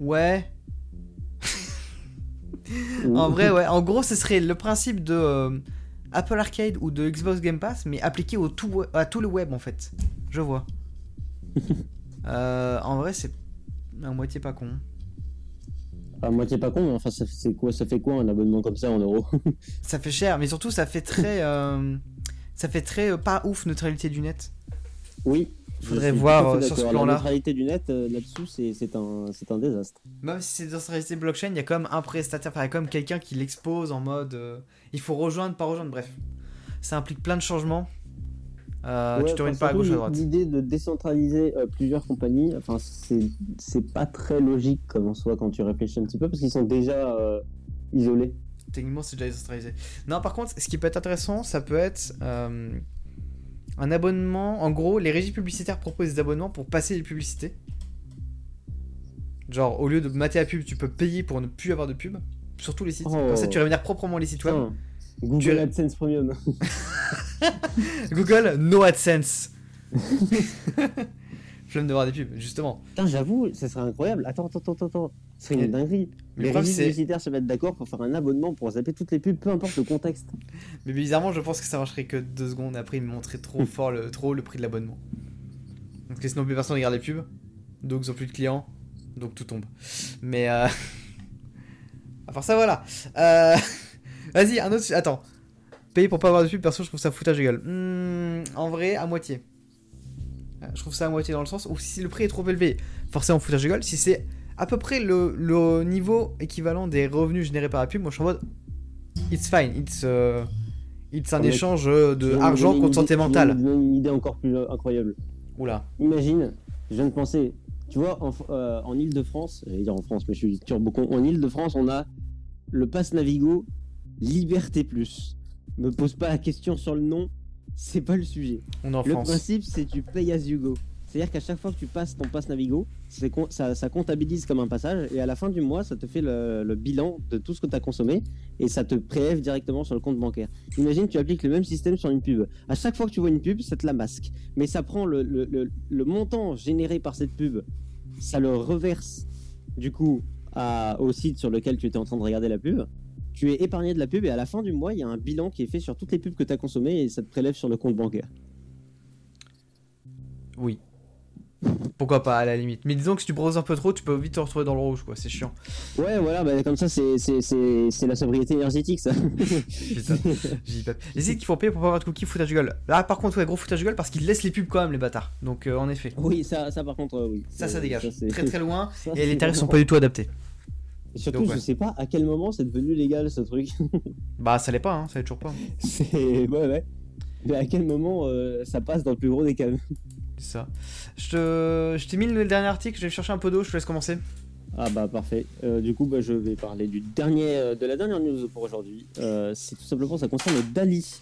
Ouais. En vrai, ouais. En gros, ce serait le principe de euh, Apple Arcade ou de Xbox Game Pass, mais appliqué au tout, à tout le web en fait. Je vois. Euh, en vrai, c'est à moitié pas con. À moitié pas con, mais enfin, ça, c'est quoi, ça fait quoi un abonnement comme ça en euros? Ça fait cher, mais surtout, ça fait très. euh, ça fait très pas ouf neutralité du net. Oui. Je Faudrait voir, euh, sur ce plan-là. La neutralité du net, euh, là-dessus, c'est un, désastre. Même si c'est décentralisé blockchain, il y a quand même un prestataire, enfin, il y a quand même quelqu'un qui l'expose en mode euh, il faut rejoindre, pas rejoindre, bref. Ça implique plein de changements. Euh, Ouais, tu t'orientes enfin, pas à gauche à droite. L'idée de décentraliser euh, plusieurs compagnies, enfin, c'est c'est pas très logique comme en soi quand tu réfléchis un petit peu parce qu'ils sont déjà euh, isolés. Techniquement, c'est déjà décentralisé. Non, par contre, ce qui peut être intéressant, ça peut être euh, un abonnement. En gros, les régies publicitaires proposent des abonnements pour passer des publicités. Genre, au lieu de mater la pub, tu peux payer pour ne plus avoir de pub. Sur tous les sites. Oh. Comme ça, tu rémunères proprement les sites web. Google Tu- AdSense Premium. Google, no AdSense. Flemme de voir des pubs, justement. Putain, j'avoue, ça serait incroyable. Attends, attends, attends, attends. Ce serait une dinguerie. Mais Les publicitaires se mettent d'accord pour faire un abonnement pour zapper toutes les pubs, peu importe le contexte. Mais bizarrement, je pense que ça marcherait que deux secondes. Après, ils me montraient trop fort le, trop le prix de l'abonnement. Parce que sinon, plus personne regarde les pubs. Donc, ils ont plus de clients. Donc, tout tombe. Mais, euh... à part ça, voilà. Euh... Vas-y, un autre. Attends. Payer pour pas avoir de pub, perso, je trouve ça foutage de gueule. Hmm, en vrai, à moitié. Euh, Je trouve ça à moitié dans le sens où si le prix est trop élevé, forcément foutage de gueule. Si c'est à peu près le, le niveau équivalent des revenus générés par la pub, moi je suis en mode. It's fine, it's. euh, It's un Ah, échange de argent contre santé mentale. une idée encore plus incroyable. Oula. Imagine, je viens de penser, tu vois, en, euh, en Ile-de-France, j'allais dire en France, mais je suis turbo con, en Ile-de-France, on a le pass Navigo Liberté Plus. Me pose pas la question sur le nom, c'est pas le sujet. On en le France. principe, c'est tu payes as you go. C'est-à-dire qu'à chaque fois que tu passes ton passe Navigo, ça, ça comptabilise comme un passage et à la fin du mois, ça te fait le, le bilan de tout ce que tu as consommé et ça te prélève directement sur le compte bancaire. Imagine, tu appliques le même système sur une pub. À chaque fois que tu vois une pub, ça te la masque. Mais ça prend le, le- le- le montant généré par cette pub, ça le reverse du coup à- au site sur lequel tu étais en train de regarder la pub. Tu es épargné de la pub et à la fin du mois, il y a un bilan qui est fait sur toutes les pubs que tu as consommées et ça te prélève sur le compte bancaire. Oui. Pourquoi pas, à la limite. Mais disons que si tu browses un peu trop, tu peux vite te retrouver dans le rouge, quoi. C'est chiant. Ouais, voilà, bah, comme ça, c'est- c'est c'est- c'est la sobriété énergétique, ça. Putain, dit pas. Les sites qui font payer pour pas avoir de cookies, foutage de gueule. Là, par contre, ouais, gros foutage de gueule parce qu'ils laissent les pubs quand même, les bâtards. Donc, euh, en effet. oui, ça, ça par contre, euh, oui. Ça, ça Euh, dégage. c'est- très très loin. ça, Et les tarifs sont pas du tout adaptés. Et surtout, Donc, ouais. je sais pas à quel moment c'est devenu légal ce truc. Bah, ça l'est pas, hein. Ça l'est toujours pas. c'est. Ouais, ouais. Mais à quel moment euh, ça passe dans le plus gros des cas? C'est ça. Je te... je t'ai mis le dernier article, je vais chercher un peu d'eau, je te laisse commencer. Ah bah parfait. Euh, du coup, bah, je vais parler du dernier, euh, de la dernière news pour aujourd'hui. C'est tout simplement, ça concerne Dali.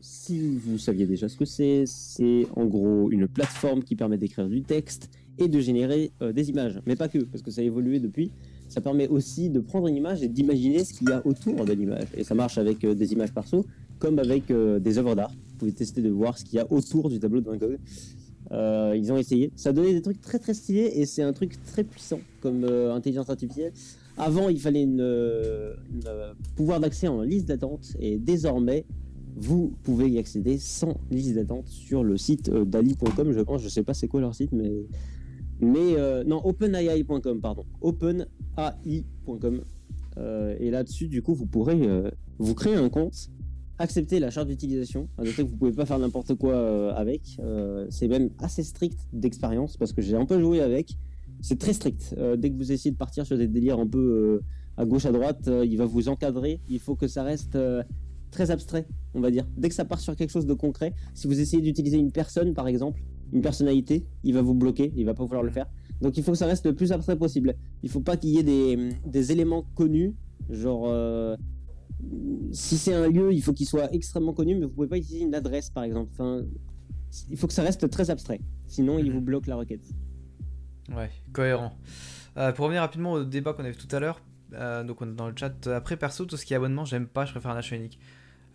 Si vous saviez déjà ce que c'est, c'est en gros une plateforme qui permet d'écrire du texte et de générer euh, des images. Mais pas que, parce que ça a évolué depuis. Ça permet aussi de prendre une image et d'imaginer ce qu'il y a autour de l'image. Et ça marche avec euh, des images perso, comme avec euh, des œuvres d'art. Vous pouvez tester de voir ce qu'il y a autour du tableau de Van Gogh. Ils ont essayé. Ça donnait des trucs très très stylés et c'est un truc très puissant comme intelligence artificielle. Avant, il fallait une, une, pouvoir d'accès en liste d'attente et désormais, vous pouvez y accéder sans liste d'attente sur le site dali.com. Je pense, je sais pas c'est quoi leur site, mais mais euh, non, openai.com pardon, openai.com. Euh, et là-dessus, du coup, vous pourrez euh, vous créer un compte accepter la charte d'utilisation. À noter que vous pouvez pas faire n'importe quoi avec. C'est même assez strict d'expérience parce que j'ai un peu joué avec. C'est très strict. Dès que vous essayez de partir sur des délires un peu à gauche à droite, il va vous encadrer. Il faut que ça reste très abstrait, on va dire. Dès que ça part sur quelque chose de concret, si vous essayez d'utiliser une personne par exemple, une personnalité, il va vous bloquer, il va pas vouloir le faire. Donc il faut que ça reste le plus abstrait possible. Il faut pas qu'il y ait des, des éléments connus, genre euh, si c'est un lieu, il faut qu'il soit extrêmement connu, mais vous pouvez pas utiliser une adresse par exemple. Enfin, il faut que ça reste très abstrait. Sinon, il Mhm. vous bloque la requête. Ouais, cohérent. Euh, pour revenir rapidement au débat qu'on avait tout à l'heure, euh, donc on est dans le chat. Après, perso, tout ce qui est abonnement, j'aime pas, je préfère un achat unique.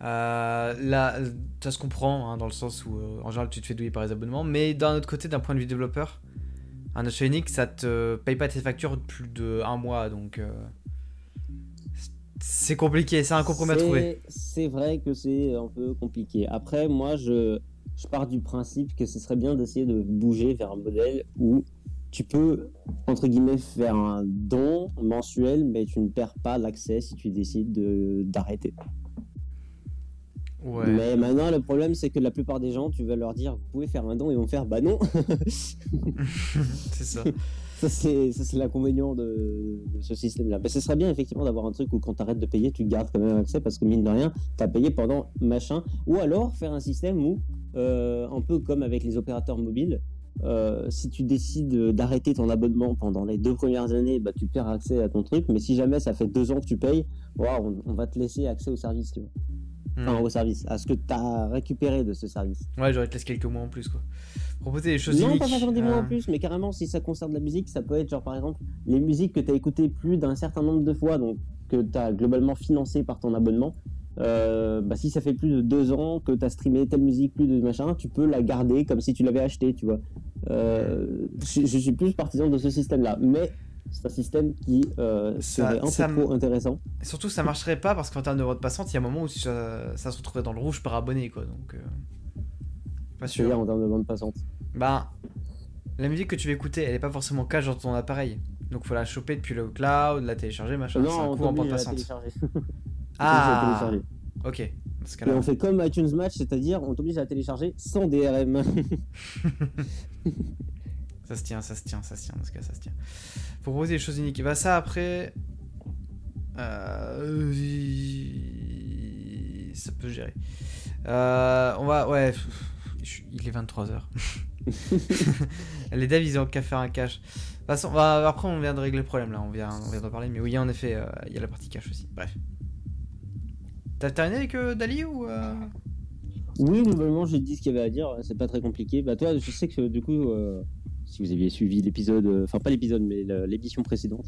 Euh, là, ça se comprend, hein, dans le sens où euh, en général tu te fais douiller par les abonnements, mais d'un autre côté, d'un point de vue développeur, un achat unique, ça te paye pas tes factures de plus de un mois, donc euh, c'est compliqué, c'est un compromis à trouver. C'est vrai que c'est un peu compliqué. Après, moi, je, je pars du principe que ce serait bien d'essayer de bouger vers un modèle où tu peux, entre guillemets, faire un don mensuel, mais tu ne perds pas l'accès si tu décides de- d'arrêter. Ouais. Mais maintenant, le problème, c'est que la plupart des gens, tu vas leur dire, vous pouvez faire un don, et ils vont faire, bah non. c'est ça. Ça, c'est ça, c'est l'inconvénient de, de ce système-là. Mais ce serait bien, effectivement, d'avoir un truc où quand tu arrêtes de payer, tu gardes quand même accès parce que, mine de rien, tu as payé pendant machin. Ou alors faire un système où, euh, un peu comme avec les opérateurs mobiles, euh, si tu décides d'arrêter ton abonnement pendant les deux premières années, bah, tu perds accès à ton truc. Mais si jamais ça fait deux ans que tu payes, on, on va te laisser accès au service, tu vois. Enfin, Hmm. au service, à ce que tu as récupéré de ce service. Ouais, j'aurais te laisse quelques mois en plus, quoi. Proposer des choses Non, uniques. pas forcément des euh, en plus, mais carrément, si ça concerne la musique, ça peut être genre par exemple les musiques que tu as écoutées plus d'un certain nombre de fois, donc que tu as globalement financé par ton abonnement. euh, bah, si ça fait plus de deux ans que tu as streamé telle musique, plus de machin, tu peux la garder comme si tu l'avais acheté, tu vois. Euh, je, je suis plus partisan de ce système-là, mais c'est un système qui euh, Ça- serait un ça peu trop intéressant. Et surtout, ça marcherait pas parce qu'en termes de mode passante, il y a un moment où ça, ça se retrouverait dans le rouge par abonné, quoi. Donc, euh, pas sûr. En termes de bande passante. Bah, la musique que tu veux écouter, elle est pas forcément cache dans ton appareil. Donc, faut la choper depuis le cloud, la télécharger, machin. c'est un non, on coût en bande passante. Ah, ok. Et on fait comme iTunes Match, c'est-à-dire on t'oblige à la télécharger sans DRM. Ça se tient, ça se tient, ça se tient. Dans ce cas, ça se tient. Proposer des choses uniques. Et bah, ça après. euh, Ça peut gérer. Euh, on va. Ouais. Il est 23h. Les devs, ils ont qu'à faire un cache. Façon, bah, après, on vient de régler le problème là. On vient, on vient d'en parler. Mais oui, en effet, euh, il y a la partie cache aussi. Bref. T'as terminé avec euh, Dali ou. euh Oui, globalement, j'ai dit ce qu'il y avait à dire. C'est pas très compliqué. Bah, toi, je sais que du coup, si vous aviez suivi l'épisode, euh, enfin, pas l'épisode, mais le- l'édition précédente,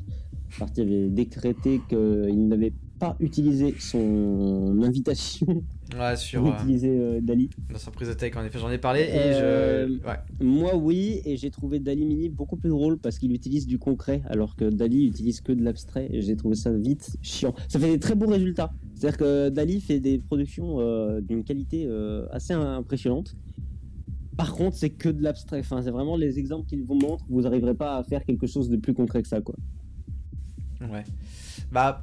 Parti avait décrété qu'il n'avait pas utilisé son invitation Ouais, sur, pour euh, utiliser euh, Dali. dans sa prise de tech, en effet, j'en ai parlé et Euh, je. Ouais. Moi, oui, et j'ai trouvé Dali Mini beaucoup plus drôle parce qu'il utilise du concret, alors que Dali utilise que de l'abstrait, et j'ai trouvé ça vite chiant. Ça fait des très beaux résultats. C'est-à-dire que Dali fait des productions euh, d'une qualité assez impressionnante. Par contre, c'est que de l'abstrait. Enfin, c'est vraiment les exemples qu'il vous montre. Vous n'arriverez pas à faire quelque chose de plus concret que ça, quoi. Ouais. Bah.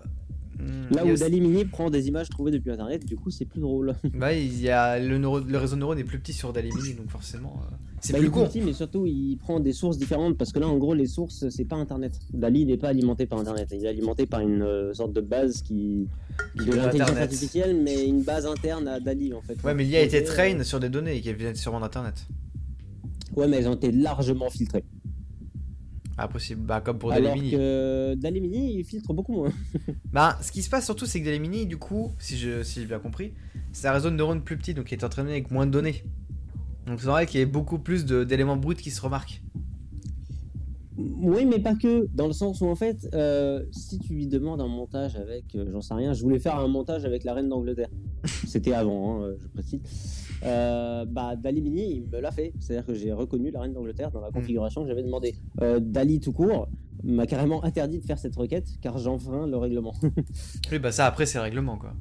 hmm, Là a où aussi- Dali Mini prend des images trouvées depuis Internet, du coup, c'est plus drôle. Bah, il y a le, neuro- le réseau de neurones est plus petit sur Dali Mini, donc forcément, euh, c'est Bah, plus il con. petit, mais surtout, il prend des sources différentes parce que là, en gros, les sources, c'est pas Internet. Dali n'est pas alimenté par Internet. Il est alimenté par une euh, sorte de base qui. Qui de l'intelligence artificielle, mais une base interne à Dali, en fait. Ouais, mais l'IA a été Et, euh, train sur des données qui viennent sûrement d'internet. Ouais, mais elles ont été largement filtrées. Ah, possible. Bah, comme pour Dali Alors Mini. que Dali Mini, il filtre beaucoup moins. Bah, ce qui se passe surtout, c'est que Dali Mini, du coup, si je- si j'ai bien compris, c'est un réseau de neurones plus petit, donc qui est entraîné avec moins de données. Donc c'est vrai qu'il y a beaucoup plus d'éléments bruts qui se remarquent. Oui, mais pas que. Dans le sens où, en fait, euh, si tu lui demandes un montage avec, euh, j'en sais rien, je voulais faire un montage avec la reine d'Angleterre. C'était avant, hein, euh, je précise. Euh, bah, Dali Mini, il me l'a fait. C'est-à-dire que j'ai reconnu la reine d'Angleterre dans la configuration que j'avais demandé. Dali tout court m'a carrément interdit de faire cette requête car j'enfreins le règlement. Oui, bah ça, après, c'est le règlement, quoi.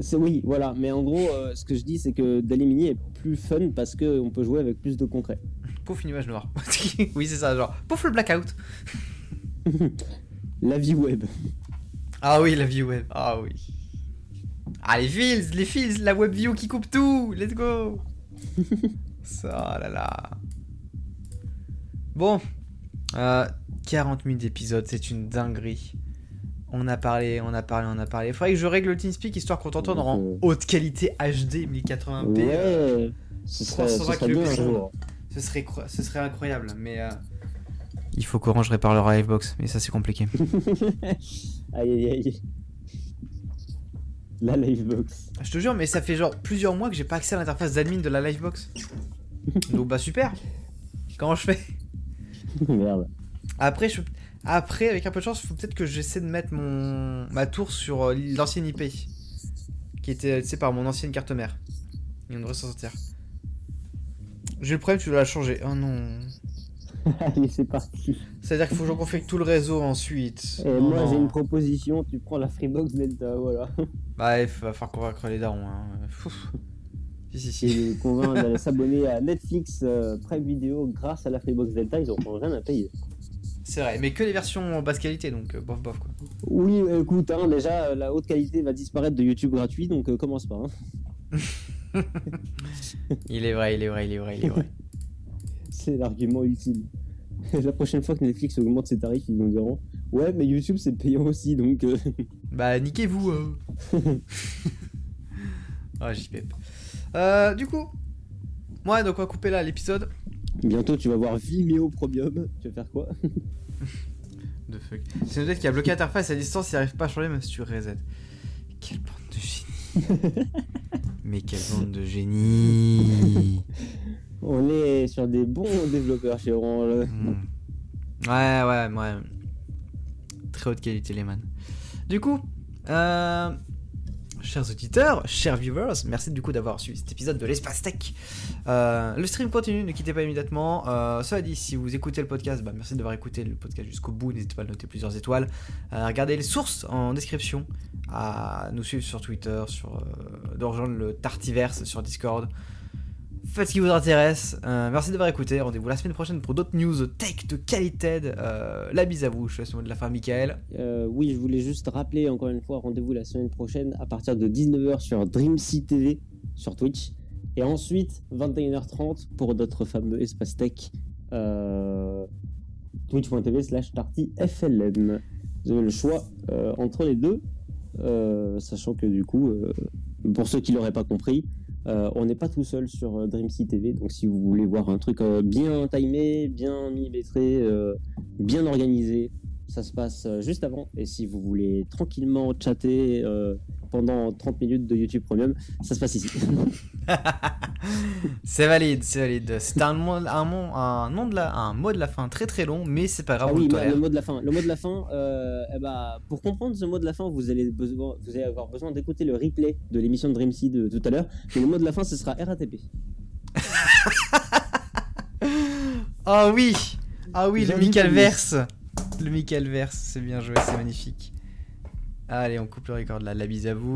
C'est oui, voilà. Mais en gros, euh, ce que je dis, c'est que Dali Mini est plus fun parce qu'on peut jouer avec plus de concret. Pouf, une image noire. oui, c'est ça, genre, pouf, le blackout. La vie web. Ah oui, la view web. Ah oui. Ah, les fils, les fils, la web view qui coupe tout. Let's go. ça, oh là là. Bon. Euh, 40 minutes d'épisode, c'est une dinguerie. On a parlé, on a parlé, on a parlé. Il faudrait que je règle le TeamSpeak histoire qu'on t'entende en haute qualité HD 1080p. euh, Ouais, ce serait, ce 320 serait bien un kbps. jour. Ce serait, cro- ce serait incroyable, mais. euh, Il faut qu'Orange répare leur Livebox, mais ça c'est compliqué. aïe aïe aïe. La livebox. Je te jure, mais ça fait genre plusieurs mois que j'ai pas accès à l'interface d'admin de la Livebox. Donc bah super. Comment je fais? Merde. Après, je... Après, avec un peu de chance, faut peut-être que j'essaie de mettre mon ma tour sur euh, l'ancienne IP, qui était, tu sais, par mon ancienne carte mère. Et on devrait s'en sortir. J'ai le problème, tu dois la changer. Oh non. Allez, c'est parti. C'est-à-dire qu'il faut que je configure tout le réseau ensuite. Et Oh moi, j'ai une proposition. Tu prends la Freebox Delta, voilà. Bah, il va falloir convaincre les darons. Hein. Fouf. Si, si, si. Et convaincre d'aller s'abonner à Netflix euh, Prime Video grâce à la Freebox Delta. Ils auront rien à payer. C'est vrai, mais que les versions basse qualité, donc euh, bof bof quoi. Oui, écoute, hein, déjà, la haute qualité va disparaître de YouTube gratuit, donc euh, commence pas. hein. Il est vrai, il est vrai, il est vrai, il est vrai. C'est l'argument ultime. la prochaine fois que Netflix augmente ses tarifs, ils nous diront Ouais, mais YouTube c'est payant aussi, donc. euh, bah, niquez-vous. euh. Ah, j'y pep. Euh, du coup, moi, donc on va couper là l'épisode. Bientôt, tu vas voir Vimeo Premium. Tu vas faire quoi? De fuck. C'est peut-être qui a bloqué l'interface à distance, il arrive pas à changer même si tu reset. Quelle bande de génie. Mais quelle bande de génie. On est sur des bons développeurs chez Orange. Hmm. Ouais, ouais, ouais. Très haute qualité, les man. Du coup, euh, chers auditeurs, chers viewers, merci du coup d'avoir suivi cet épisode de l'Espace Tech. Euh, le stream continue, ne quittez pas immédiatement. Euh, cela dit, si vous écoutez le podcast, bah, merci d'avoir écouté le podcast jusqu'au bout. N'hésitez pas à noter plusieurs étoiles. Euh, regardez les sources en description. À nous suivre sur Twitter, sur de rejoindre le Tartiverse sur Discord. Faites ce qui vous intéresse. Euh, merci d'avoir écouté. Rendez-vous la semaine prochaine pour d'autres news tech de qualité. Euh, la bise à vous. Je laisse le mot de la fin, Michael. Euh, oui, je voulais juste rappeler encore une fois, rendez-vous la semaine prochaine à partir de 19h sur DreamSea TV sur Twitch. Et ensuite, 21h30 pour notre fameux espace tech. Twitch.tv slash TartyFLM. Vous avez le choix entre les deux. sachant que du coup, pour ceux qui l'auraient pas compris, euh, on n'est pas tout seul sur euh, DreamSea TV. Donc si vous voulez voir un truc euh, bien timé, bien millimétré, bien organisé, ça se passe euh, juste avant. Et si vous voulez tranquillement chatter euh, pendant 30 minutes de YouTube Premium. Ça se passe ici. c'est valide, c'est valide. C'était un, mot- un, mot- un, nom de la, un mot de la fin très très long, mais c'est pas grave, Ah oui, le le mot de la fin. Le mot de la fin, euh, eh bah, pour comprendre ce mot de la fin, vous allez, besoin, vous allez avoir besoin d'écouter le replay de l'émission de Dreamseed de tout à l'heure. Mais le mot de la fin, ce sera RATP. Ah oui Ah oui, le J'invite Michael Louis. Verse Le Michael Verse, c'est bien joué, c'est magnifique. Allez, on coupe le record là, la bise à vous.